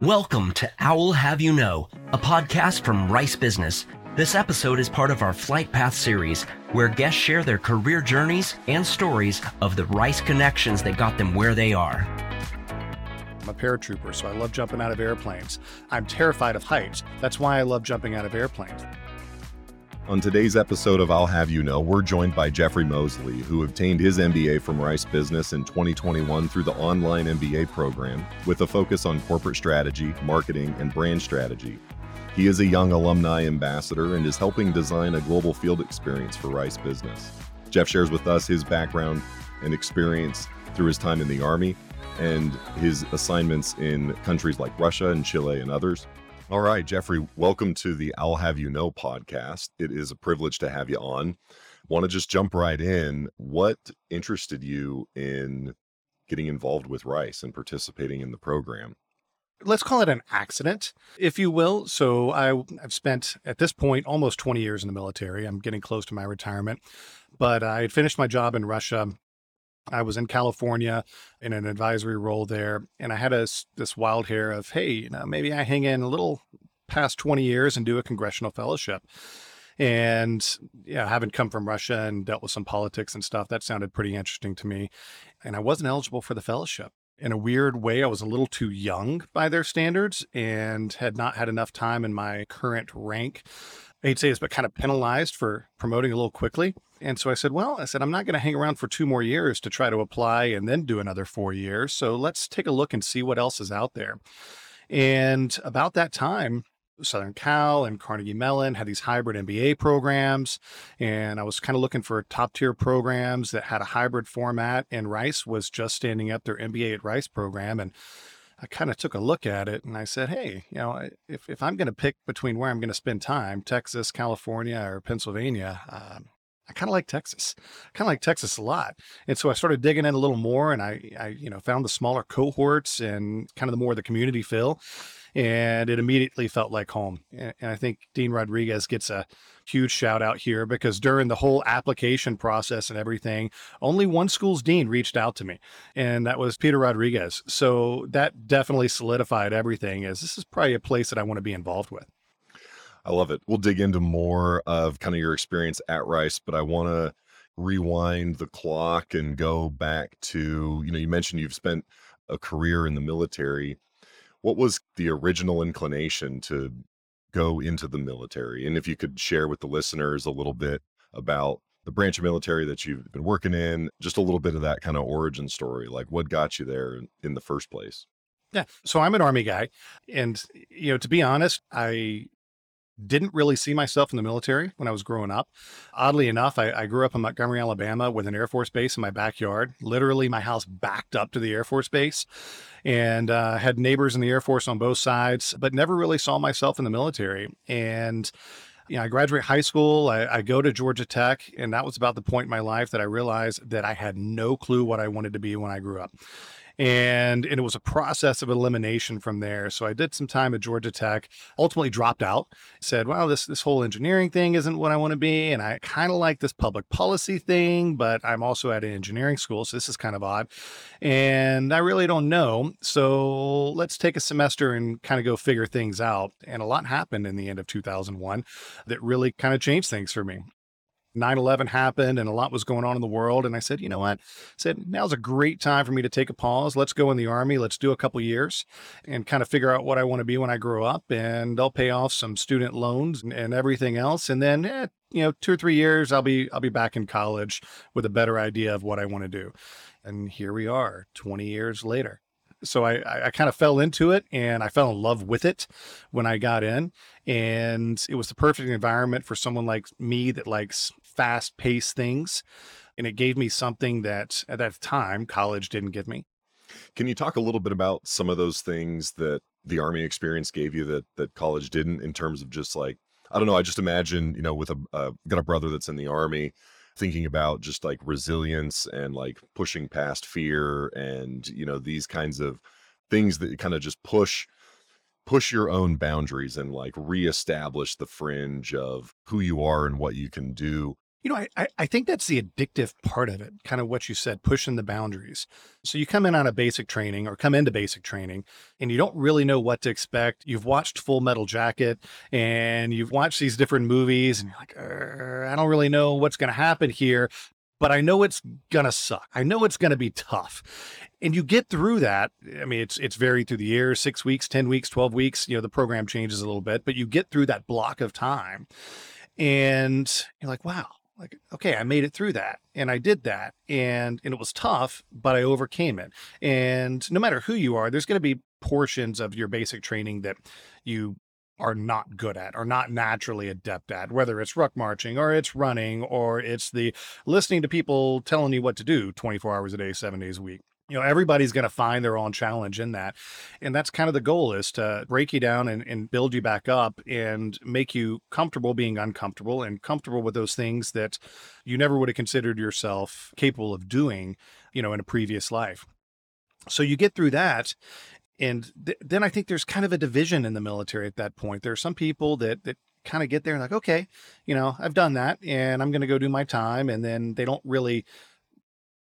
Welcome to Owl Have You Know, a podcast from Rice Business. This episode is part of our Flight Path series, where guests share their career journeys and stories of the Rice connections that got them where they are. I'm a paratrooper, so I love jumping out of airplanes. I'm terrified of heights. That's why I love jumping out of airplanes. On today's episode of Owl Have You Know, we're joined by Jeffrey Mosley, who obtained his MBA from Rice Business in 2021 through the online MBA program with a focus on corporate strategy, marketing, and brand strategy. He is a young alumni ambassador and is helping design a global field experience for Rice Business. Jeff shares with us his background and experience through his time in the Army and his assignments in countries like Russia and Chile and others. All right, Jeffrey, welcome to the Owl Have You Know podcast. It is a privilege to have you on. Want to just jump right in. What interested you in getting involved with Rice and participating in the program? Let's call it an accident, if you will. So I, I've spent at this point almost 20 years in the military. I'm getting close to my retirement, but I had finished my job in Russia I was in California in an advisory role there, and I had a, this wild hair of, hey, you know, maybe I hang in a little past 20 years and do a congressional fellowship. And yeah, having come from Russia and dealt with some politics and stuff, that sounded pretty interesting to me. And I wasn't eligible for the fellowship. In a weird way, I was a little too young by their standards and had not had enough time in my current rank I hate to say this, but kind of penalized for promoting a little quickly. And so I said, well, I said, I'm not going to hang around for two more years to try to apply and then do another four years. So let's take a look and see what else is out there. And about that time, Southern Cal and Carnegie Mellon had these hybrid MBA programs. And I was kind of looking for top tier programs that had a hybrid format. And Rice was just standing up their MBA at Rice program. And I kind of took a look at it and I said, hey, you know, if, if I'm going to pick between where I'm going to spend time, Texas, California, or Pennsylvania, um, I kind of like Texas. I kind of like Texas a lot. And so I started digging in a little more and I, I, you know, found the smaller cohorts and kind of the more the community feel and it immediately felt like home. And I think Dean Rodriguez gets a huge shout out here because during the whole application process and everything, only one school's dean reached out to me, and that was Peter Rodriguez. So that definitely solidified everything as this is probably a place that I want to be involved with. I love it. We'll dig into more of kind of your experience at Rice, but I want to rewind the clock and go back to, you know, you mentioned you've spent a career in the military what was the original inclination to go into the military? And if you could share with the listeners a little bit about the branch of military that you've been working in, just a little bit of that kind of origin story, like what got you there in the first place? Yeah. So I'm an army guy. And, you know, to be honest, I didn't really see myself in the military when I was growing up. Oddly enough, I, I, grew up in Montgomery, Alabama with an Air Force base in my backyard. Literally, my house backed up to the Air Force base and uh, had neighbors in the Air Force on both sides, but never really saw myself in the military. And you know, I graduate high school, I, I, go to Georgia Tech, and that was about the point in my life that I realized that I had no clue what I wanted to be when I grew up and and it was a process of elimination from there. So I did some time at Georgia Tech, ultimately dropped out, said, well, this this whole engineering thing isn't what I want to be, and I kind of like this public policy thing, but I'm also at an engineering school, so this is kind of odd, and I really don't know. So let's take a semester and kind of go figure things out. And a lot happened in the end of 2001 that really kind of changed things for me. 9-11 happened and a lot was going on in the world and i said you know what? I said now's a great time for me to take a pause. Let's go in the army. Let's do a couple years and kind of figure out what i want to be when i grow up and i'll pay off some student loans and, and everything else and then eh, you know two or three years i'll be i'll be back in college with a better idea of what i want to do. And here we are 20 years later. So I, I kind of fell into it and I fell in love with it when I got in. And it was the perfect environment for someone like me that likes fast paced things. And it gave me something that at that time college didn't give me. Can you talk a little bit about some of those things that the army experience gave you that that college didn't in terms of just like I don't know, I just imagine, you know, with a uh, got a brother that's in the army thinking about just like resilience and like pushing past fear and you know these kinds of things that kind of just push push your own boundaries and like reestablish the fringe of who you are and what you can do You know, I, I think that's the addictive part of it, kind of what you said, pushing the boundaries. So you come in on a basic training or come into basic training and you don't really know what to expect. You've watched Full Metal Jacket and you've watched these different movies and you're like, I don't really know what's going to happen here, but I know it's going to suck. I know it's going to be tough. And you get through that. I mean, it's it's varied through the years, six weeks, 10 weeks, 12 weeks. You know, the program changes a little bit, but you get through that block of time and you're like, wow, like okay i made it through that and i did that and and it was tough but i overcame it. And no matter who you are there's going to be portions of your basic training that you are not good at or not naturally adept at whether it's ruck marching or it's running or it's the listening to people telling you what to do 24 hours a day 7 days a week you know everybody's going to find their own challenge in that and that's kind of the goal is to break you down and, and build you back up and make you comfortable being uncomfortable and comfortable with those things that you never would have considered yourself capable of doing you know in a previous life. So you get through that and th- then i think there's kind of a division in the military at that point. There are some people that that kind of get there and like okay you know i've done that and i'm going to go do my time and then they don't really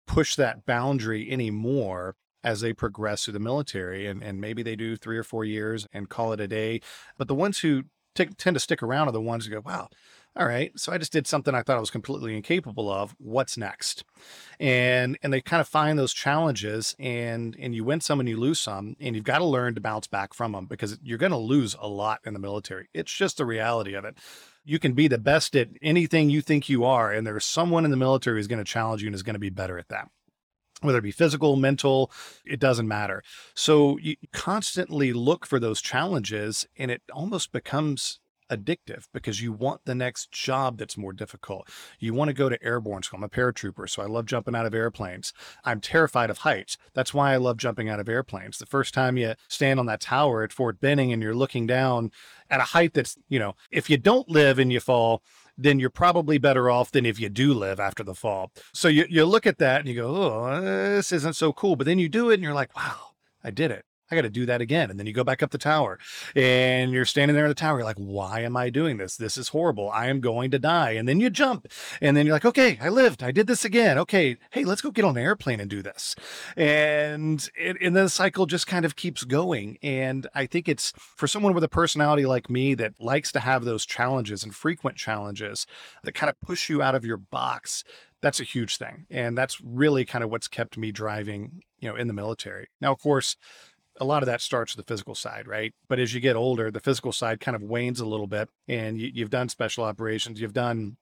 push that boundary anymore as they progress through the military. And, and maybe they do three or four years and call it a day. But the ones who t- tend to stick around are the ones who go, wow, all right, so I just did something I thought I was completely incapable of. What's next? And and they kind of find those challenges, and and you win some and you lose some, and you've got to learn to bounce back from them because you're going to lose a lot in the military. It's just the reality of it you can be the best at anything you think you are, and there's someone in the military who's going to challenge you and is going to be better at that. Whether it be physical, mental, it doesn't matter. So you constantly look for those challenges, and it almost becomes addictive because you want the next job that's more difficult. You want to go to airborne school. I'm a paratrooper, so I love jumping out of airplanes. I'm terrified of heights. That's why I love jumping out of airplanes. The first time you stand on that tower at Fort Benning and you're looking down at a height that's, you know, if you don't live and you fall, then you're probably better off than if you do live after the fall. So you, you look at that and you go, oh, this isn't so cool. But then you do it and you're like, wow, I did it. I got to do that again. And then you go back up the tower and you're standing there in the tower. You're like, why am I doing this? This is horrible. I am going to die. And then you jump and then you're like, okay, I lived. I did this again. Okay. Hey, let's go get on an airplane and do this. And, it, and the cycle just kind of keeps going. And I think it's for someone with a personality like me that likes to have those challenges and frequent challenges that kind of push you out of your box that's a huge thing and that's really kind of what's kept me driving you know in the military now of course a lot of that starts with the physical side, right? But as you get older, the physical side kind of wanes a little bit, and you, have done special operations, you've done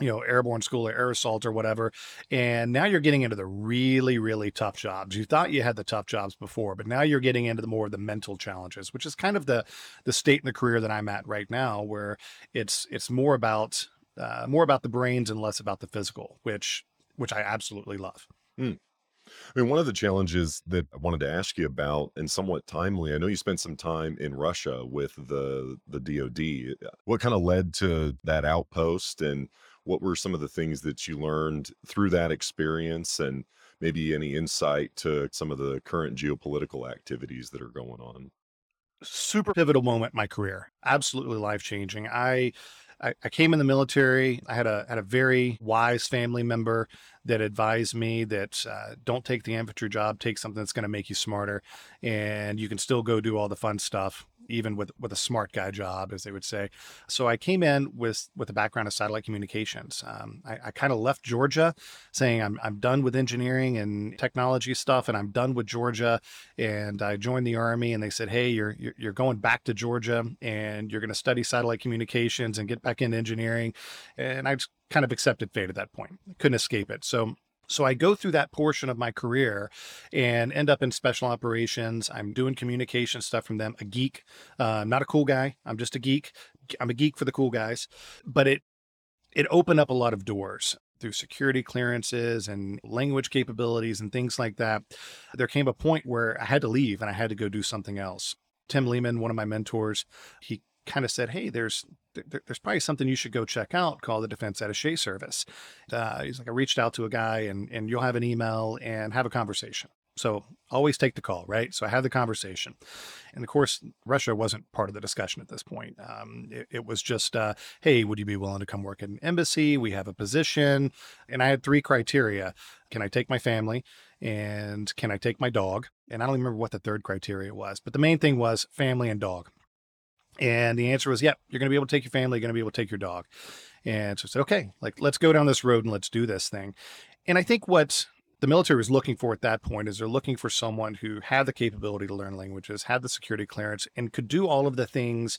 you know, airborne school or air assault or whatever. And now you're getting into the really, really tough jobs. You thought you had the tough jobs before, but now you're getting into the more of the mental challenges, which is kind of the the state in the career that I'm at right now, where it's it's more about uh, more about the brains and less about the physical, which which I absolutely love. Mm. I mean, one of the challenges that I wanted to ask you about, and somewhat timely, I know you spent some time in Russia with the the DoD. Uh, what kind of led to that outpost, and what were some of the things that you learned through that experience, and maybe any insight to some of the current geopolitical activities that are going on? Super pivotal moment in my career, absolutely life changing. I I, I came in the military. I had a had a very wise family member that advised me that uh, don't take the infantry job, take something that's going to make you smarter, and you can still go do all the fun stuff even with with a smart guy job, as they would say. So I came in with with a background of satellite communications. Um, I, I kind of left Georgia, saying I'm I'm done with engineering and technology stuff, and I'm done with Georgia. And I joined the army, and they said, "Hey, you're you're, going back to Georgia, and you're going to study satellite communications and get back into engineering." And I just kind of accepted fate at that point. I couldn't escape it. So so I go through that portion of my career and end up in special operations. I'm doing communication stuff from them. A geek, uh, not a cool guy. I'm just a geek. I'm a geek for the cool guys, but it it opened up a lot of doors through security clearances and language capabilities and things like that. There came a point where I had to leave and I had to go do something else. Tim Lehman, one of my mentors, he kind of said, "Hey, there's there, there's probably something you should go check out called the Defense Attaché Service." Uh, he's like, "I reached out to a guy, and and you'll have an email and have a conversation." So always take the call, right? So I had the conversation. And of course, Russia wasn't part of the discussion at this point. Um, it, it, was just, uh, hey, would you be willing to come work at an embassy? We have a position. And I had three criteria Can I take my family? And can I take my dog? And I don't remember what the third criteria was, but the main thing was family and dog. And the answer was, yep, yeah, you're going to be able to take your family, you're going to be able to take your dog. And so I said, okay, like let's go down this road and let's do this thing. And I think what the military was looking for at that point is they're looking for someone who had the capability to learn languages, had the security clearance, and could do all of the things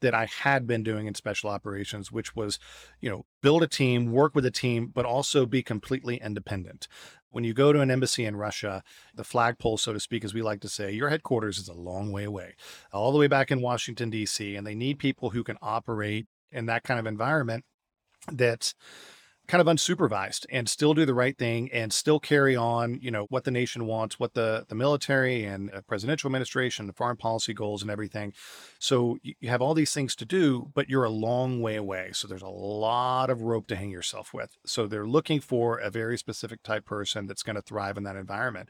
that I had been doing in special operations, which was, you know, build a team, work with a team, but also be completely independent. When you go to an embassy in Russia, the flagpole, so to speak, as we like to say, your headquarters is a long way away, all the way back in Washington, D.C., and they need people who can operate in that kind of environment that kind of unsupervised and still do the right thing and still carry on, you know, what the nation wants, what the, the military and presidential administration, the foreign policy goals and everything. So you have all these things to do, but you're a long way away. So there's a lot of rope to hang yourself with. So they're looking for a very specific type person that's going to thrive in that environment.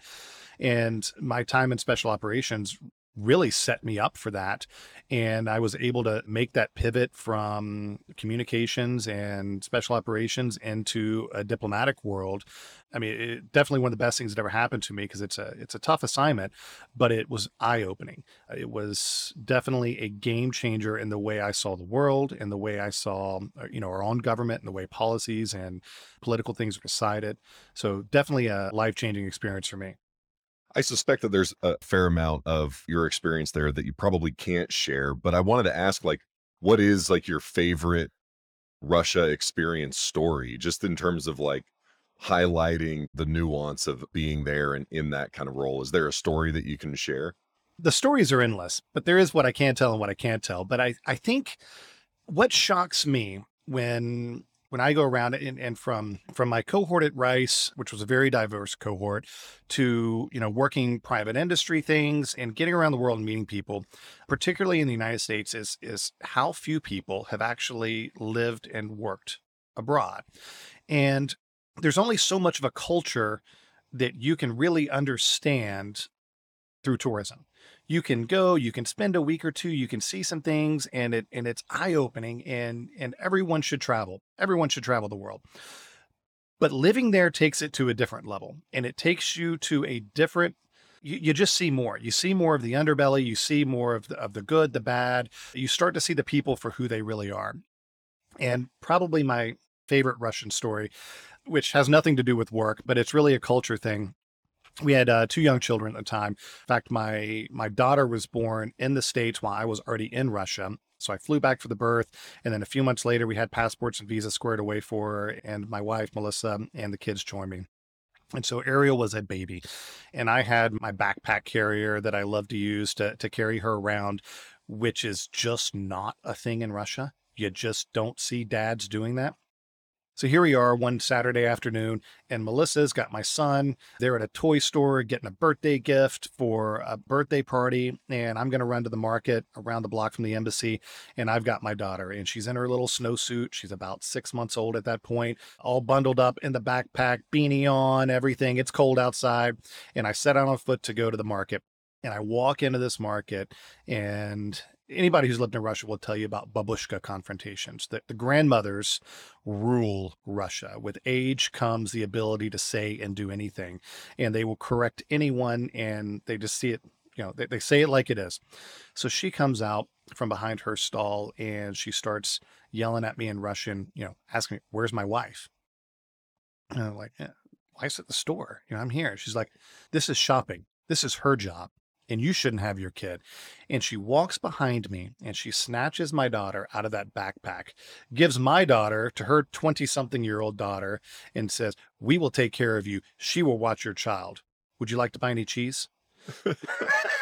And my time in special operations really set me up for that. And I was able to make that pivot from communications and special operations into a diplomatic world. I mean, it, definitely one of the best things that ever happened to me because it's a it's a tough assignment, but it was eye opening. It was definitely a game changer in the way I saw the world, and the way I saw uh, you know our own government, and the way policies and political things were decided. So definitely a life changing experience for me. I suspect that there's a fair amount of your experience there that you probably can't share, but I wanted to ask like what is like your favorite Russia experience story just in terms of like highlighting the nuance of being there and in that kind of role. Is there a story that you can share? The stories are endless, but there is what I can tell and what I can't tell. But I, I think what shocks me when when I go around and, and from from my cohort at Rice, which was a very diverse cohort, to you know working private industry things and getting around the world and meeting people, particularly in the United States, is is how few people have actually lived and worked abroad, and there's only so much of a culture that you can really understand through tourism you can go, you can spend a week or two, you can see some things and it and it's eye-opening and and everyone should travel. Everyone should travel the world. But living there takes it to a different level and it takes you to a different you, you just see more. You see more of the underbelly, you see more of the, of the good, the bad. You start to see the people for who they really are. And probably my favorite Russian story, which has nothing to do with work, but it's really a culture thing, we had uh, two young children at the time. In fact, my my daughter was born in the states while I was already in Russia. So I flew back for the birth, and then a few months later, we had passports and visas squared away for her, and my wife Melissa and the kids joined me. And so Ariel was a baby, and I had my backpack carrier that I love to use to to carry her around, which is just not a thing in Russia. You just don't see dads doing that. So here we are one Saturday afternoon, and Melissa's got my son. They're at a toy store getting a birthday gift for a birthday party, and I'm going to run to the market around the block from the embassy. And I've got my daughter, and she's in her little snowsuit. She's about six months old at that point, all bundled up in the backpack, beanie on, everything. It's cold outside. And I set out on foot to go to the market. And I walk into this market, and anybody who's lived in Russia will tell you about babushka confrontations. That the grandmothers rule Russia. With age comes the ability to say and do anything, and they will correct anyone, and they just see it. You know, they, they say it like it is. So she comes out from behind her stall and she starts yelling at me in Russian. You know, asking me, "Where's my wife?" And I'm like, yeah, "Wife's at the store. You know, I'm here." She's like, "This is shopping. This is her job." And you shouldn't have your kid. And she walks behind me and she snatches my daughter out of that backpack, gives my daughter to her 20 something year old daughter, and says, We will take care of you. She will watch your child. Would you like to buy any cheese?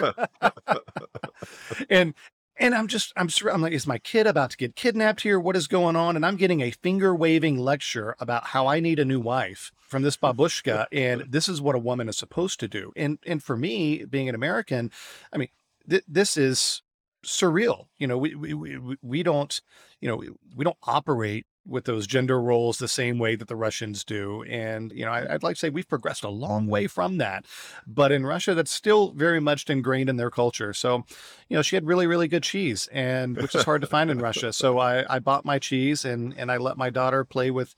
and and I'm just, I'm, I'm like, is my kid about to get kidnapped here? What is going on? And I'm getting a finger waving lecture about how I need a new wife from this babushka. and this is what a woman is supposed to do. And, and for me, being an American, I mean, th- this is surreal. You know, we, we, we, we don't, you know, we don't operate with those gender roles the same way that the Russians do. And, you know, I, would like to say we've progressed a long way from that. But in Russia, that's still very much ingrained in their culture. So, you know, she had really, really good cheese, and which is hard to find in Russia. So I, I bought my cheese and, and I let my daughter play with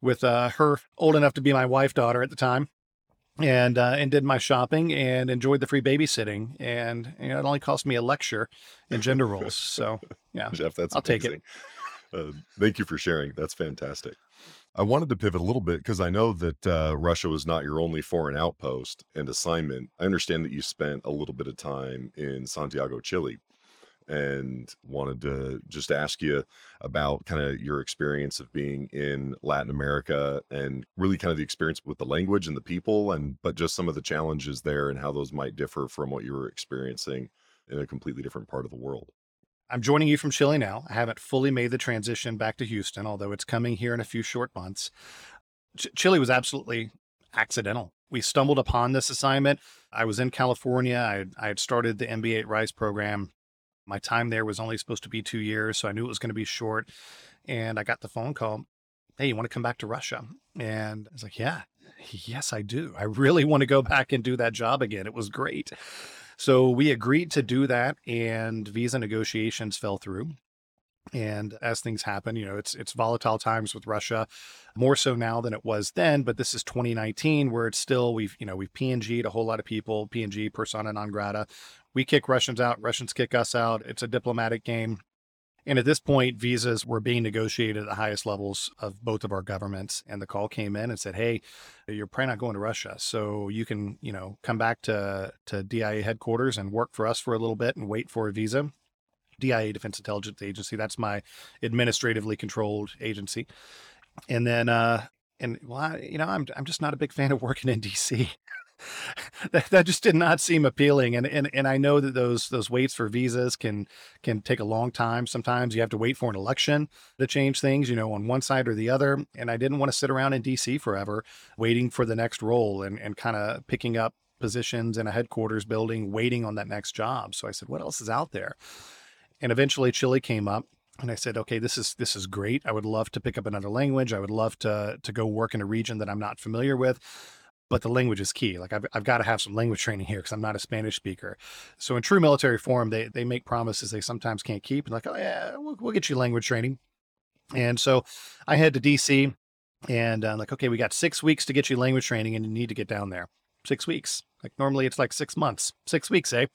with uh, her old enough to be my wife daughter at the time and uh, and did my shopping and enjoyed the free babysitting and you know, it only cost me a lecture in gender roles so yeah jeff that's i'll amazing. take it uh, thank you for sharing. That's fantastic. I wanted to pivot a little bit because I know that uh, Russia was not your only foreign outpost and assignment. I understand that you spent a little bit of time in Santiago, Chile, and wanted to just ask you about kind of your experience of being in Latin America and really kind of the experience with the language and the people, and but just some of the challenges there and how those might differ from what you were experiencing in a completely different part of the world. I'm joining you from Chile now. I haven't fully made the transition back to Houston, although it's coming here in a few short months. Ch- Chile was absolutely accidental. We stumbled upon this assignment. I was in California. I had, I had started the MBA at Rice program. My time there was only supposed to be two years, so I knew it was going to be short. And I got the phone call Hey, you want to come back to Russia? And I was like, Yeah, yes, I do. I really want to go back and do that job again. It was great. So we agreed to do that, and visa negotiations fell through. And as things happen, you know, it's it's volatile times with Russia, more so now than it was then. But this is 2019, where it's still we've you know we've PNG'd a whole lot of people, PNG persona non grata. We kick Russians out, Russians kick us out. It's a diplomatic game. And at this point, visas were being negotiated at the highest levels of both of our governments. And the call came in and said, Hey, you're probably not going to Russia. So you can, you know, come back to, to DIA headquarters and work for us for a little bit and wait for a visa. DIA Defense Intelligence Agency. That's my administratively controlled agency. And then, uh, and well, I, you know, I'm I'm just not a big fan of working in DC. that, that just did not seem appealing. And, and and I know that those those waits for visas can can take a long time. Sometimes you have to wait for an election to change things, you know, on one side or the other. And I didn't want to sit around in DC forever waiting for the next role and, and kind of picking up positions in a headquarters building, waiting on that next job. So I said, what else is out there? And eventually Chile came up and I said, okay, this is this is great. I would love to pick up another language. I would love to to go work in a region that I'm not familiar with but the language is key. Like I've, I've got to have some language training here because I'm not a Spanish speaker. So in true military form, they, they make promises they sometimes can't keep. And like, oh yeah, we'll, we'll get you language training. And so I head to DC and I'm like, okay, we got six weeks to get you language training and you need to get down there. Six weeks. Like normally it's like six months, six weeks, eh?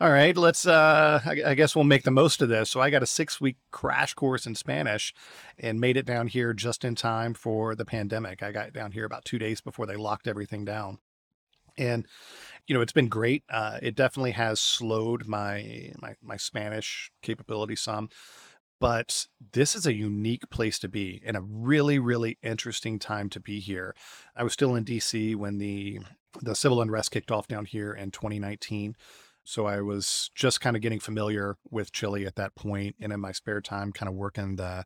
All right, let's, uh, I, I, guess we'll make the most of this. So I got a six week crash course in Spanish and made it down here just in time for the pandemic. I got down here about two days before they locked everything down. And, you know, it's been great. Uh, it definitely has slowed my, my, my Spanish capability some, but this is a unique place to be and a really, really interesting time to be here. I was still in DC when the, the civil unrest kicked off down here in 2019. So I was just kind of getting familiar with Chile at that point, and in my spare time, kind of working the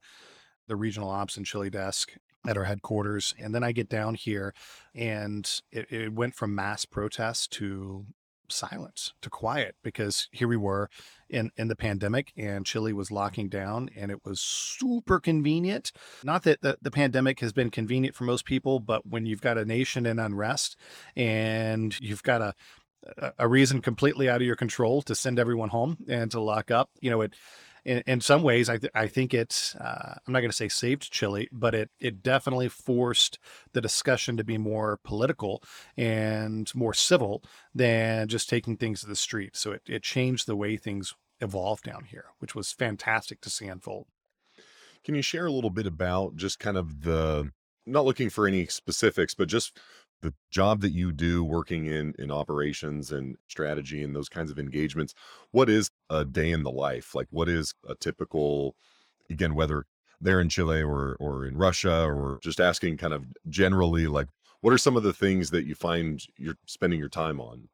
the regional ops and Chile desk at our headquarters. And then I get down here, and it, it went from mass protest to silence to quiet because here we were in in the pandemic and Chile was locking down and it was super convenient not that the, the pandemic has been convenient for most people but when you've got a nation in unrest and you've got a a reason completely out of your control to send everyone home and to lock up. You know, it in, in some ways, I, th- I think it, uh, I'm not going to say saved Chile, but it, it definitely forced the discussion to be more political and more civil than just taking things to the street. So it, it changed the way things evolved down here, which was fantastic to see unfold. Can you share a little bit about just kind of the, not looking for any specifics, but just the job that you do working in in operations and strategy and those kinds of engagements what is a day in the life like what is a typical again whether they're in chile or or in russia or just asking kind of generally like what are some of the things that you find you're spending your time on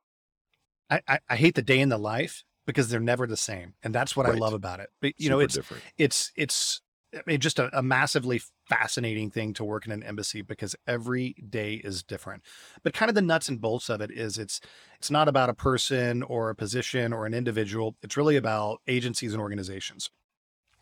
i i, I hate the day in the life because they're never the same and that's what right. i love about it but you Super know it's different. it's it's I mean, just a, a, massively fascinating thing to work in an embassy because every day is different. But kind of the nuts and bolts of it is it's it's not about a person or a position or an individual. It's really about agencies and organizations.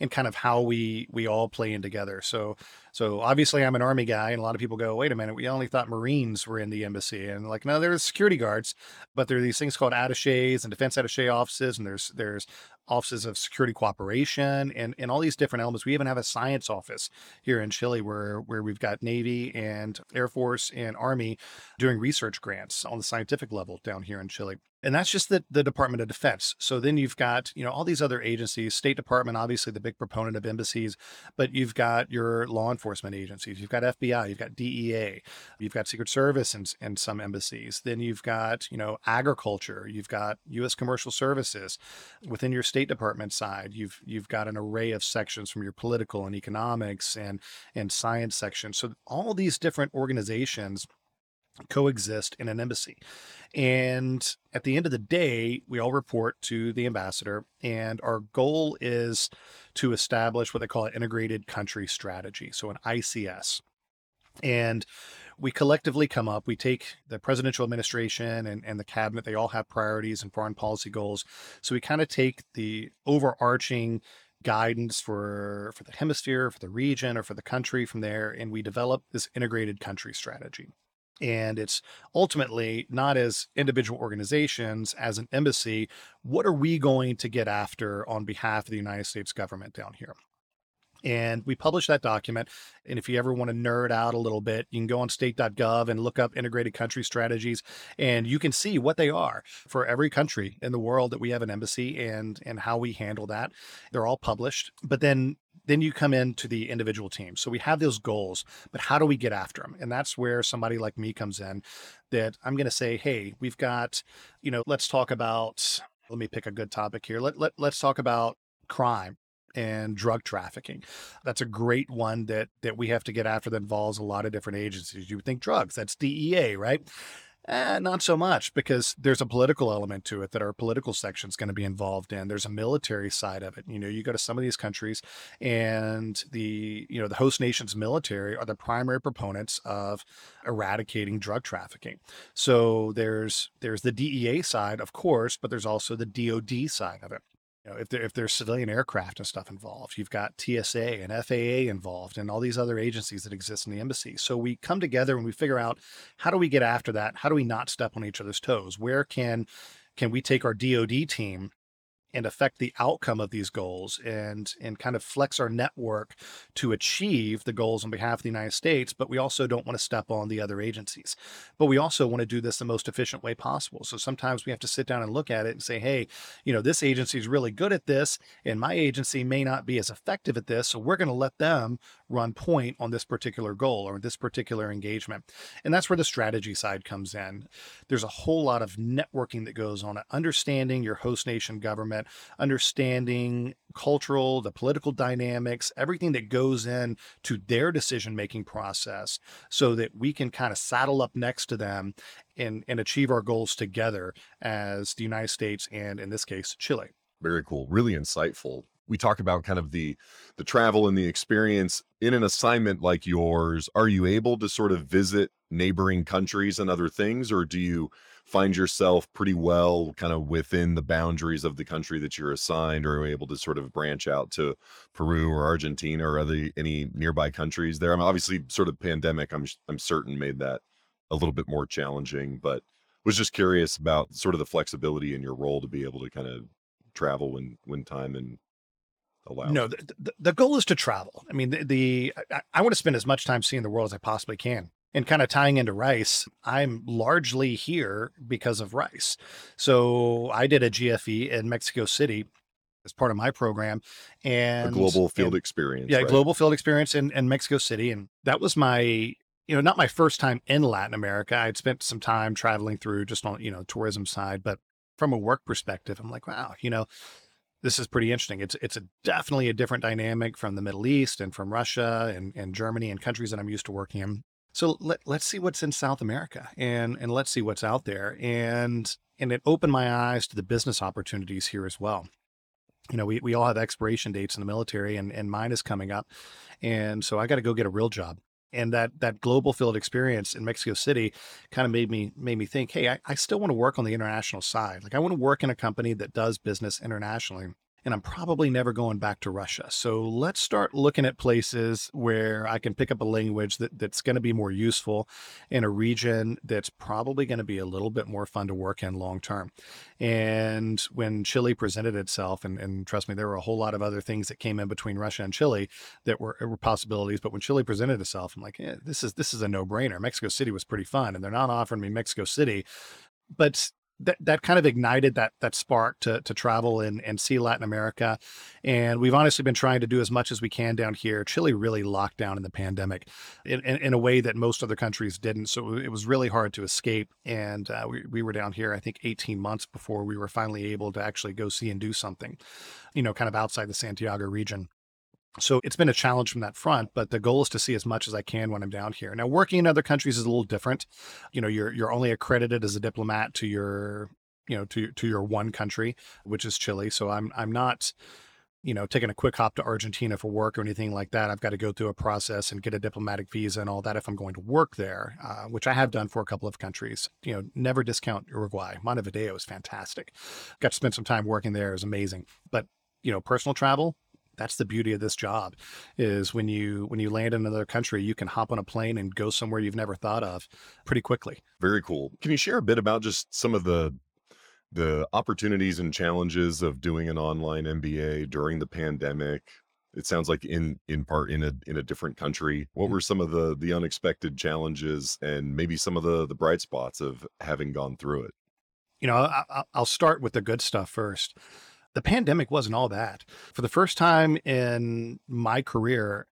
and kind of how we we all play in together. So so obviously I'm an army guy, and a lot of people go, wait a minute, we only thought Marines were in the embassy, and like no, there's security guards, but there are these things called attaches and defense attache offices, and there's there's offices of security cooperation and, and all these different elements. We even have a science office here in Chile where where we've got Navy and Air Force and Army doing research grants on the scientific level down here in Chile and that's just the, the department of defense. So then you've got you know all these other agencies state department obviously the big proponent of embassies but you've got your law enforcement agencies. You've got fbi you've got dea you've got secret service and, and some embassies. Then you've got you know agriculture. You've got u.s commercial services. Within your state department side you've you've got an array of sections from your political and economics and and science section so all these different organizations coexist in an embassy. And at the end of the day, we all report to the ambassador, and our goal is to establish what they call an integrated country strategy, so an ICS. And we collectively come up, we take the presidential administration and, and the cabinet, they all have priorities and foreign policy goals. So we kind of take the overarching guidance for for the hemisphere, for the region, or for the country from there, and we develop this integrated country strategy. And it's ultimately not as individual organizations, as an embassy, what are we going to get after on behalf of the United States government down here? And we publish that document. And if you ever want to nerd out a little bit, you can go on state.gov and look up integrated country strategies, and you can see what they are for every country in the world that we have an embassy and and how we handle that. They're all published. But then then you come into the individual team. So we have those goals, but how do we get after them? And that's where somebody like me comes in that I'm going to say, hey, we've got, you know, let's talk about, let me pick a good topic here. Let, let, let's talk about crime and drug trafficking. That's a great one that that we have to get after that involves a lot of different agencies. You would think drugs, that's DEA, right? Eh, not so much because there's a political element to it that our political section is going to be involved in. There's a military side of it. You know, you go to some of these countries and the, you know, the host nation's military are the primary proponents of eradicating drug trafficking. So there's there's the DEA side, of course, but there's also the DOD side of it you know, if there if there's civilian aircraft and stuff involved, you've got TSA and FAA involved, and all these other agencies that exist in the embassy. So we come together and we figure out how do we get after that? How do we not step on each other's toes? Where can can we take our DoD team and affect the outcome of these goals and and kind of flex our network to achieve the goals on behalf of the United States but we also don't want to step on the other agencies. But we also want to do this the most efficient way possible. So sometimes we have to sit down and look at it and say hey you know this agency is really good at this and my agency may not be as effective at this so we're going to let them run point on this particular goal or this particular engagement. And that's where the strategy side comes in. There's a whole lot of networking that goes on understanding your host nation government understanding cultural, the political dynamics, everything that goes in to their decision making process so that we can kind of saddle up next to them and, and achieve our goals together as the United States and in this case, Chile. Very cool. Really insightful we talk about kind of the the travel and the experience in an assignment like yours are you able to sort of visit neighboring countries and other things or do you find yourself pretty well kind of within the boundaries of the country that you're assigned or are able to sort of branch out to Peru or Argentina or other any nearby countries there? I'm obviously sort of pandemic I'm I'm certain made that a little bit more challenging, but was just curious about sort of the flexibility in your role to be able to kind of travel when when time and allow. No, the, the, the goal is to travel. I mean, the, the I, I want to spend as much time seeing the world as I possibly can and kind of tying into rice, I'm largely here because of rice. So I did a GFE in Mexico City as part of my program and a global field and, experience. Yeah, right? global field experience in, in Mexico City. And that was my, you know, not my first time in Latin America. I'd spent some time traveling through just on, you know, tourism side, but from a work perspective, I'm like, wow, you know, this is pretty interesting. It's it's a definitely a different dynamic from the Middle East and from Russia and, and Germany and countries that I'm used to working in. So let, let's see what's in South America and, and let's see what's out there. And, and it opened my eyes to the business opportunities here as well. You know, we, we all have expiration dates in the military and, and mine is coming up. And so I got to go get a real job. And that, that global field experience in Mexico City kind of made me, made me think, Hey, I, I still want to work on the international side. Like I want to work in a company that does business internationally and I'm probably never going back to Russia. So let's start looking at places where I can pick up a language that, that's going to be more useful in a region that's probably going to be a little bit more fun to work in long term. And when Chile presented itself, and, and trust me, there were a whole lot of other things that came in between Russia and Chile that were, were possibilities. But when Chile presented itself, I'm like, yeah, this is this is a no brainer. Mexico City was pretty fun, and they're not offering me Mexico City, but that, that kind of ignited that that spark to to travel and, and see Latin America. And we've honestly been trying to do as much as we can down here. Chile really locked down in the pandemic in, in, in a way that most other countries didn't. So it was really hard to escape. And uh, we, we were down here, I think, 18 months before we were finally able to actually go see and do something, you know, kind of outside the Santiago region. So it's been a challenge from that front, but the goal is to see as much as I can when I'm down here. Now, working in other countries is a little different. You know, you're you're only accredited as a diplomat to your, you know, to to your one country, which is Chile. So I'm I'm not, you know, taking a quick hop to Argentina for work or anything like that. I've got to go through a process and get a diplomatic visa and all that if I'm going to work there, uh, which I have done for a couple of countries. You know, never discount Uruguay. Montevideo is fantastic. Got to spend some time working there. Was amazing. But you know, personal travel, that's the beauty of this job is when you when you land in another country you can hop on a plane and go somewhere you've never thought of pretty quickly. Very cool. Can you share a bit about just some of the the opportunities and challenges of doing an online mba during the pandemic? It sounds like in in part in a in a different country. What were some of the the unexpected challenges and maybe some of the the bright spots of having gone through it? You know I, i'll start with the good stuff first the pandemic wasn't all that. For the first time in my career,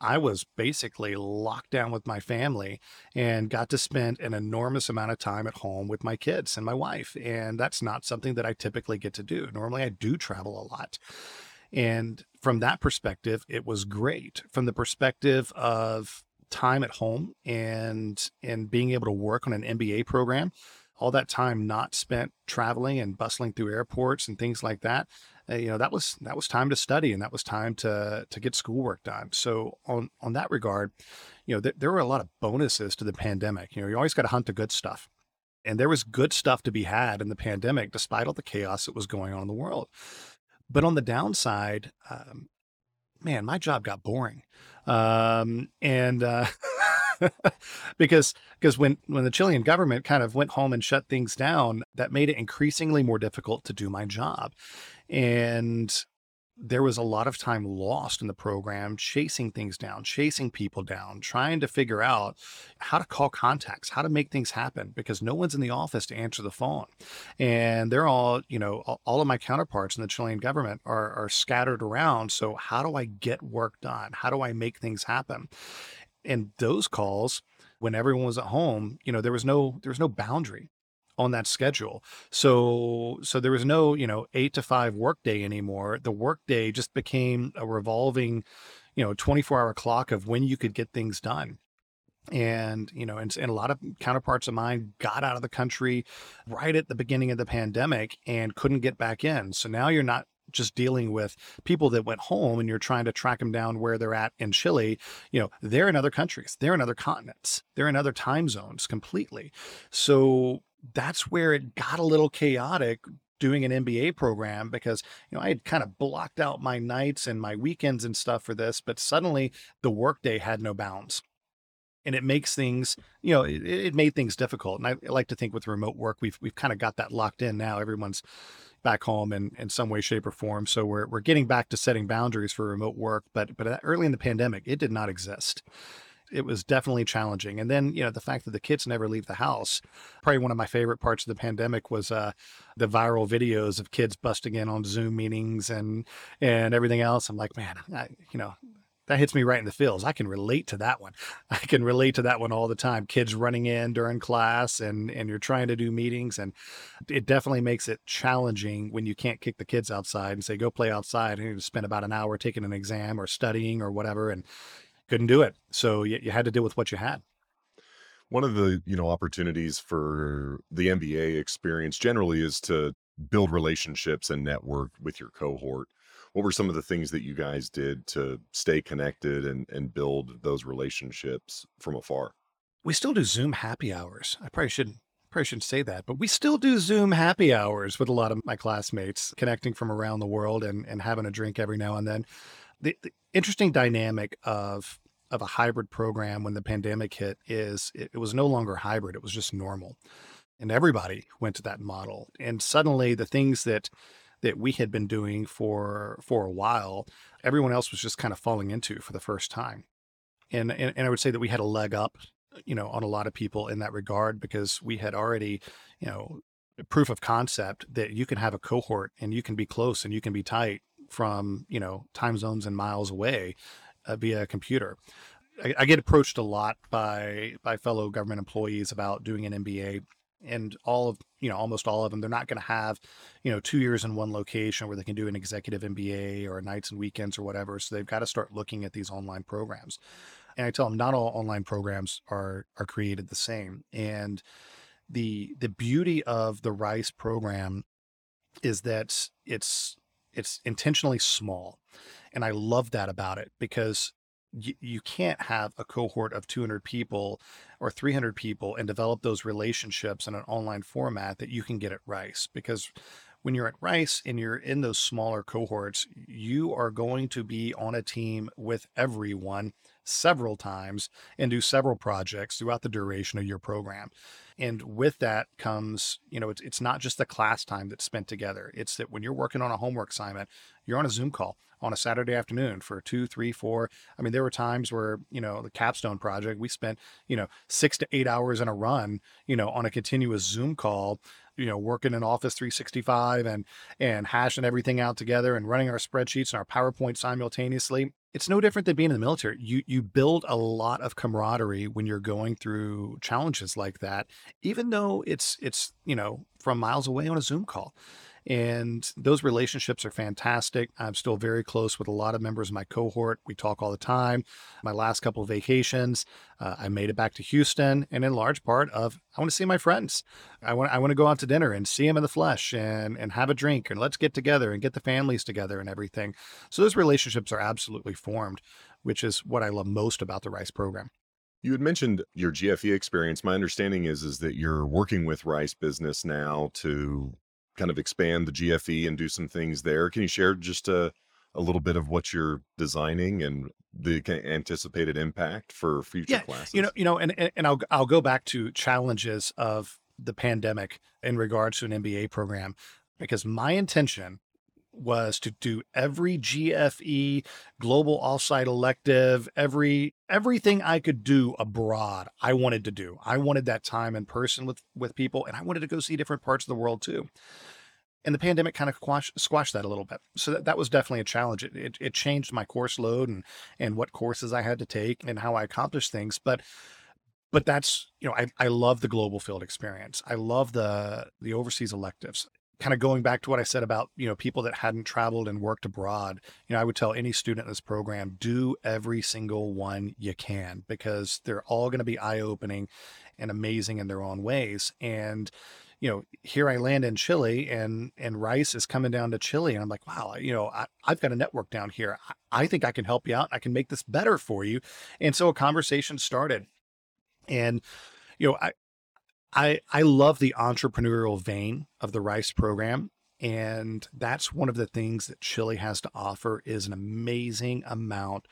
I was basically locked down with my family and got to spend an enormous amount of time at home with my kids and my wife. And that's not something that I typically get to do. Normally, I do travel a lot. And from that perspective, it was great. From the perspective of time at home and and being able to work on an MBA program, all that time not spent traveling and bustling through airports and things like that uh, you know that was that was time to study and that was time to to get schoolwork done. So on on that regard you know th- there were a lot of bonuses to the pandemic. You know you always got to hunt the good stuff. And there was good stuff to be had in the pandemic despite all the chaos that was going on in the world. But on the downside um, man my job got boring. Um, and uh, because because when when the Chilean government kind of went home and shut things down, that made it increasingly more difficult to do my job. And there was a lot of time lost in the program chasing things down, chasing people down, trying to figure out how to call contacts, how to make things happen because no one's in the office to answer the phone. And they're all, you know, all of my counterparts in the Chilean government are, are scattered around. So, how do I get work done? How do I make things happen? And those calls when everyone was at home you know there was no there was no boundary on that schedule. So so there was no you know 8 to 5 workday anymore. The workday just became a revolving you know 24 hour clock of when you could get things done. And you know and, and, a lot of counterparts of mine got out of the country right at the beginning of the pandemic and couldn't get back in. So now you're not just dealing with people that went home and you're trying to track them down where they're at in Chile, you know, they're in other countries, they're in other continents, they're in other time zones completely. So that's where it got a little chaotic doing an MBA program because you know I had kind of blocked out my nights and my weekends and stuff for this, but suddenly the workday had no bounds. And it makes things, you know, it, it made things difficult. And I like to think with remote work, we've we've kind of got that locked in now. Everyone's back home in, in some way, shape, or form. So we're, we're getting back to setting boundaries for remote work. But, but early in the pandemic, it did not exist. It was definitely challenging. And then, you know, the fact that the kids never leave the house. Probably one of my favorite parts of the pandemic was uh, the viral videos of kids busting in on Zoom meetings and and everything else. I'm like, man, I, you know, that hits me right in the feels. I can relate to that one. I can relate to that one all the time. Kids running in during class and and you're trying to do meetings and it definitely makes it challenging when you can't kick the kids outside and say go play outside and you spend about an hour taking an exam or studying or whatever and couldn't do it. So you, you had to deal with what you had one of the you know opportunities for the MBA experience generally is to build relationships and network with your cohort what were some of the things that you guys did to stay connected and and build those relationships from afar? We still do Zoom happy hours. I probably shouldn't probably shouldn't say that, but we still do Zoom happy hours with a lot of my classmates connecting from around the world and, and having a drink every now and then. The, the interesting dynamic of of a hybrid program when the pandemic hit is it, it was no longer hybrid, it was just normal. And everybody went to that model. And suddenly the things that that we had been doing for for a while, everyone else was just kind of falling into for the first time. And, and, and I would say that we had a leg up you know, on a lot of people in that regard because we had already, you know, proof of concept that you can have a cohort and you can be close and you can be tight from, you know, time zones and miles away uh, via a computer. I, I get approached a lot by by fellow government employees about doing an MBA and all of you know almost all of them they're not going to have you know two years in one location where they can do an executive mba or nights and weekends or whatever so they've got to start looking at these online programs and I tell them not all online programs are are created the same. And the the beauty of the Rice program is that it's it's intentionally small, and I love that about it because you, can't have a cohort of 200 people or 300 people and develop those relationships in an online format that you can get at Rice because when you're at Rice and you're in those smaller cohorts, you are going to be on a team with everyone several times and do several projects throughout the duration of your program. And with that comes, you know, it's, it's not just the class time that's spent together. It's that when you're working on a homework assignment, you're on a Zoom call on a Saturday afternoon for two, three, four. I mean, there were times where, you know, the capstone project, we spent, you know, six to eight hours in a run, you know, on a continuous Zoom call you know working in office 365 and and hashing everything out together and running our spreadsheets and our powerpoint simultaneously it's no different than being in the military you you build a lot of camaraderie when you're going through challenges like that even though it's it's you know from miles away on a zoom call and those relationships are fantastic. I'm still very close with a lot of members of my cohort. We talk all the time. My last couple of vacations, uh, I made it back to Houston, and in large part of I want to see my friends. I want I want to go out to dinner and see them in the flesh and and have a drink and let's get together and get the families together and everything. So those relationships are absolutely formed, which is what I love most about the Rice program. You had mentioned your GFE experience. My understanding is is that you're working with Rice Business now to kind of expand the GFE and do some things there. Can you share just a, a little bit of what you're designing and the anticipated impact for future yeah, classes? You know, you know, and, and I'll I'll go back to challenges of the pandemic in regards to an MBA program because my intention was to do every GFE global offsite elective, every everything I could do abroad. I wanted to do. I wanted that time in person with with people, and I wanted to go see different parts of the world too. And the pandemic kind of squash, squashed that a little bit. So that, that was definitely a challenge. It, it, it changed my course load and and what courses I had to take and how I accomplished things. But but that's you know I, I love the global field experience i love the the overseas electives kind of going back to what I said about, you know, people that hadn't traveled and worked abroad, you know, I would tell any student in this program, do every single one you can because they're all going to be eye opening and amazing in their own ways. And, you know, here I land in Chile and, and Rice is coming down to Chile. And I'm like, wow, you know, I, have got a network down here. I, I think I can help you out. I can make this better for you. And so a conversation started. And, you know, I, I I love the entrepreneurial vein of the Rice program. And that's one of the things that Chile has to offer is an amazing amount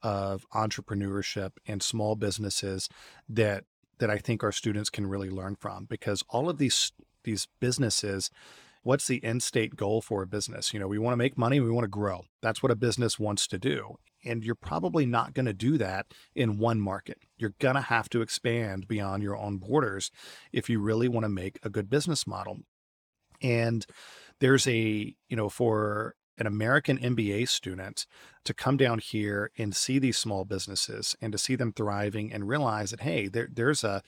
of entrepreneurship and small businesses that that I think our students can really learn from because all of these these businesses what's the end state goal for a business you know we want to make money we want to grow that's what a business wants to do and you're probably not going to do that in one market. You're going to have to expand beyond your own borders if you really want to make a good business model. And there's a, you know, for an American MBA student to come down here and see these small businesses and to see them thriving and realize that, hey, there, there's a,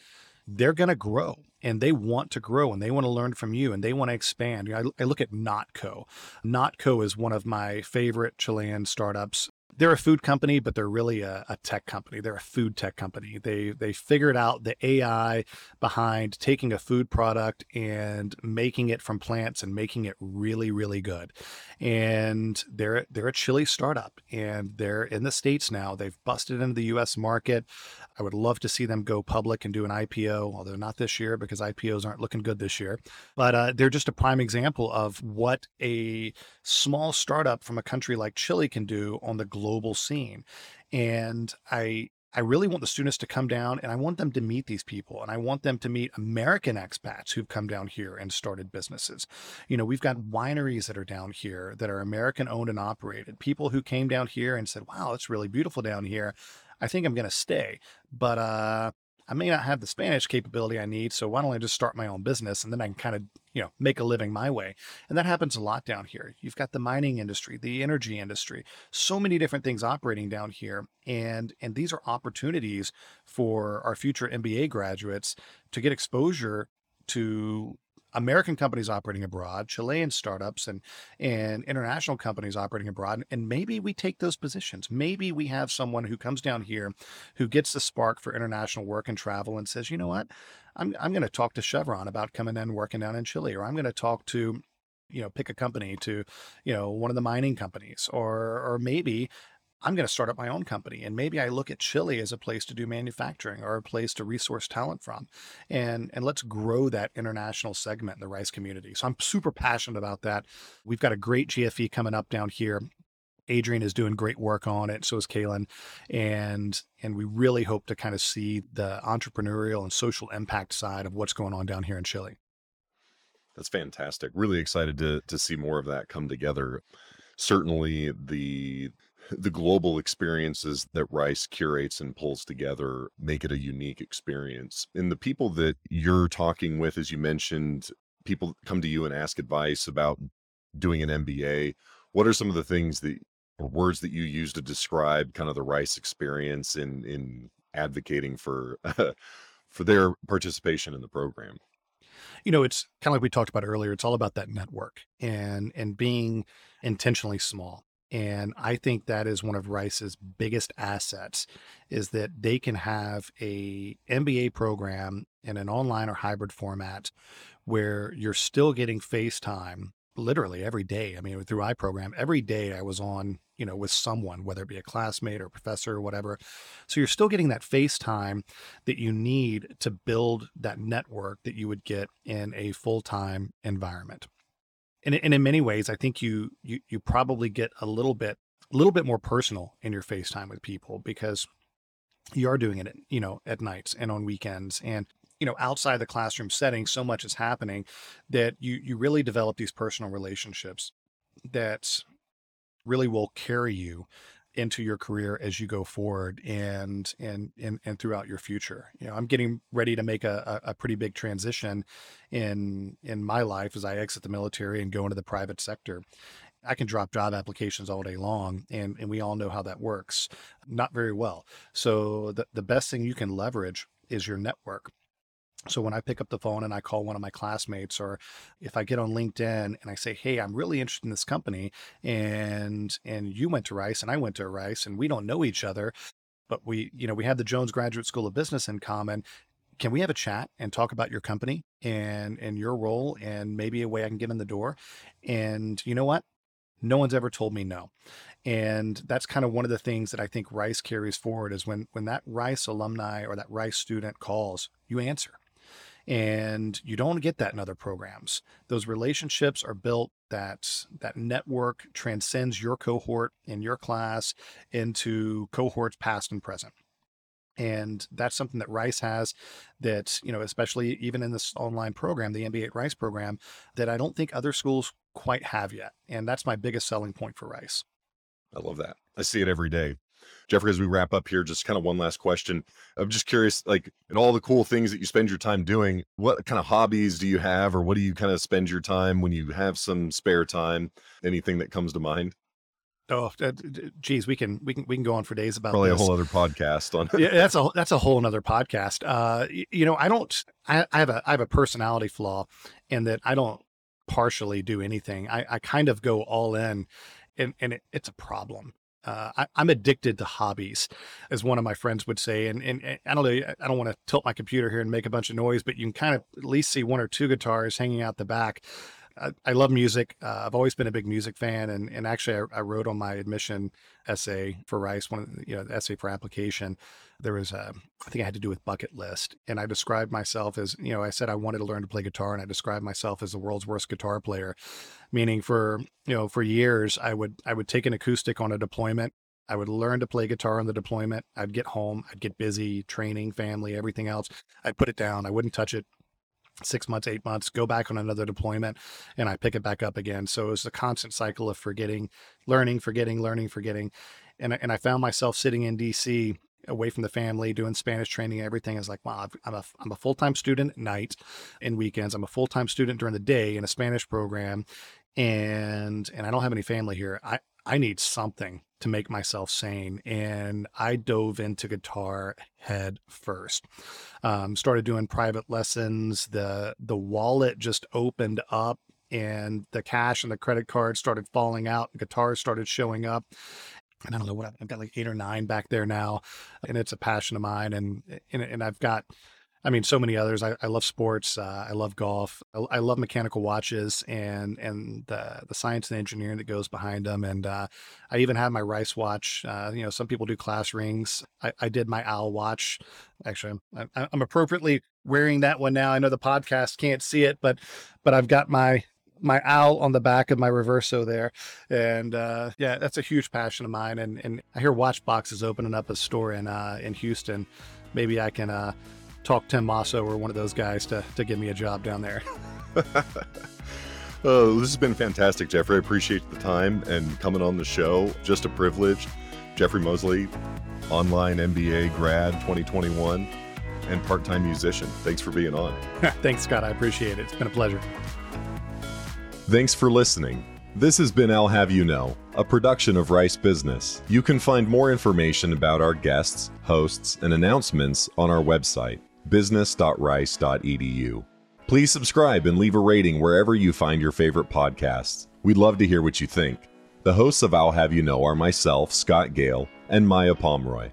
they're going to grow and they want to grow and they want to learn from you and they want to expand. You know, I, I look at Notco. Notco is one of my favorite Chilean startups they're a food company, but they're really a, a, tech company. They're a food tech company. They they figured out the AI behind taking a food product and making it from plants and making it really really good. And they're they're a Chile startup, and they're in the states now. They've busted into the U.S. market. I would love to see them go public and do an IPO, although not this year because IPOs aren't looking good this year. But uh, they're just a prime example of what a small startup from a country like Chile can do on the global scene. And I I really want the students to come down and I want them to meet these people and I want them to meet American expats who've come down here and started businesses. You know, we've got wineries that are down here that are American owned and operated. People who came down here and said, "Wow, it's really beautiful down here. I think I'm going to stay." But uh I may not have the Spanish capability I need, so why don't I just start my own business and then I can kind of, you know, make a living my way. And that happens a lot down here. You've got the mining industry, the energy industry, so many different things operating down here. And and these are opportunities for our future MBA graduates to get exposure to American companies operating abroad, Chilean startups, and and international companies operating abroad, and maybe we take those positions. Maybe we have someone who comes down here, who gets the spark for international work and travel, and says, you know what, I'm I'm going to talk to Chevron about coming in and working down in Chile, or I'm going to talk to you know pick a company to you know one of the mining companies or or maybe I'm going to start up my own company. And maybe I look at Chile as a place to do manufacturing or a place to resource talent from. And, and let's grow that international segment in the rice community. So I'm super passionate about that. We've got a great GFE coming up down here. Adrian is doing great work on it. So is Kalen. And, and we really hope to kind of see the entrepreneurial and social impact side of what's going on down here in Chile. That's fantastic. Really excited to, to see more of that come together. Certainly the the global experiences that Rice curates and pulls together make it a unique experience. And the people that you're talking with, as you mentioned, people come to you and ask advice about doing an MBA. What are some of the things that or words that you use to describe kind of the Rice experience in in advocating for for their participation in the program? You know, it's kind of like we talked about earlier. It's all about that network and and being intentionally small. And I think that is one of Rice's biggest assets is that they can have a MBA program in an online or hybrid format where you're still getting FaceTime literally every day. I mean, through iProgram, every day I was on, you know, with someone, whether it be a classmate or a professor or whatever. So you're still getting that FaceTime that you need to build that network that you would get in a full-time environment and, and in many ways, I think you, you, you probably get a little bit, a little bit more personal in your FaceTime with people because you are doing it, you know, at nights and on weekends and, you know, outside the classroom setting, so much is happening that you, you really develop these personal relationships that really will carry you into your career as you go forward and and and, and throughout your future you know i'm getting ready to make a, a pretty big transition in in my life as i exit the military and go into the private sector I can drop job applications all day long, and, and we all know how that works. Not very well. So, the, the best thing you can leverage is your network. So when I pick up the phone and I call one of my classmates, or if I get on LinkedIn and I say, "Hey, I'm really interested in this company," and and you went to Rice and I went to Rice, and we don't know each other, but we, you know, we have the Jones Graduate School of Business in common. Can we have a chat and talk about your company and and your role and maybe a way I can get in the door? And you know what? No one's ever told me no. And that's kind of one of the things that I think Rice carries forward is when when that Rice alumni or that Rice student calls, you answer and you don't get that in other programs. Those relationships are built that that network transcends your cohort in your class into cohorts past and present. And that's something that rice has that you know especially even in this online program the mba at rice program that i don't think other schools quite have yet. And that's my biggest selling point for rice. I love that. I see it every day Jeffrey, as we wrap up here, just kind of one last question. I'm just curious, like, in all the cool things that you spend your time doing, what kind of hobbies do you have, or what do you kind of spend your time when you have some spare time? Anything that comes to mind? Oh, uh, geez, we can we can we can go on for days about probably this. a whole other podcast on. yeah, that's a that's a whole other podcast. Uh, you know, I don't. I, I have a I have a personality flaw, in that I don't partially do anything. I I kind of go all in, and and it, it's a problem Uh, I, am addicted to hobbies, as one of my friends would say. And, and, and I don't know, I don't want to tilt my computer here and make a bunch of noise, but you can kind of at least see one or two guitars hanging out the back. I, I love music. Uh, I've always been a big music fan, and and actually, I, I, wrote on my admission essay for Rice, one of the, you know, the essay for application. There was a, I think I had to do with bucket list, and I described myself as, you know, I said I wanted to learn to play guitar, and I described myself as the world's worst guitar player, meaning for you know for years I would I would take an acoustic on a deployment. I would learn to play guitar on the deployment. I'd get home, I'd get busy, training, family, everything else. I'd put it down. I wouldn't touch it six months, eight months, go back on another deployment, and I pick it back up again. So it was a constant cycle of forgetting, learning, forgetting, learning, forgetting. And, and I found myself sitting in DC away from the family, doing Spanish training, everything. I was like, wow, I'm a, I'm a full time student at night and weekends. I'm a full time student during the day in a Spanish program. And, and I don't have any family here. I, I need something to make myself sane. And I dove into guitar head first. Um, started doing private lessons. The the wallet just opened up and the cash and the credit card started falling out. Guitars started showing up. And I don't know what I've got like eight or nine back there now. And it's a passion of mine. And and, and I've got I mean, so many others. I, I love sports. Uh, I love golf. I, I, love mechanical watches and and the the science and engineering that goes behind them. And uh, I even have my Rice watch. Uh, you know, some people do class rings. I, I did my owl watch. Actually, I'm, I'm appropriately wearing that one now. I know the podcast can't see it, but but I've got my my owl on the back of my reverso there and uh, yeah that's a huge passion of mine and and i hear watchbox is opening up a store in uh, in houston maybe i can uh, talk Tim Mosso or one of those guys to, to give me a job down there. oh, this has been fantastic, Jeffrey. I appreciate the time and coming on the show. Just a privilege. Jeffrey Mosley, online MBA grad 2021 and part time musician. Thanks for being on. Thanks, Scott. I appreciate it. It's been a pleasure. Thanks for listening. This has been Owl Have You Know, a production of Rice Business. You can find more information about our guests, hosts, and announcements on our website business.rice.edu. Please subscribe and leave a rating wherever you find your favorite podcasts. We'd love to hear what you think. The hosts of Owl Have You Know are myself, Scott Gale, and Maya Pomeroy.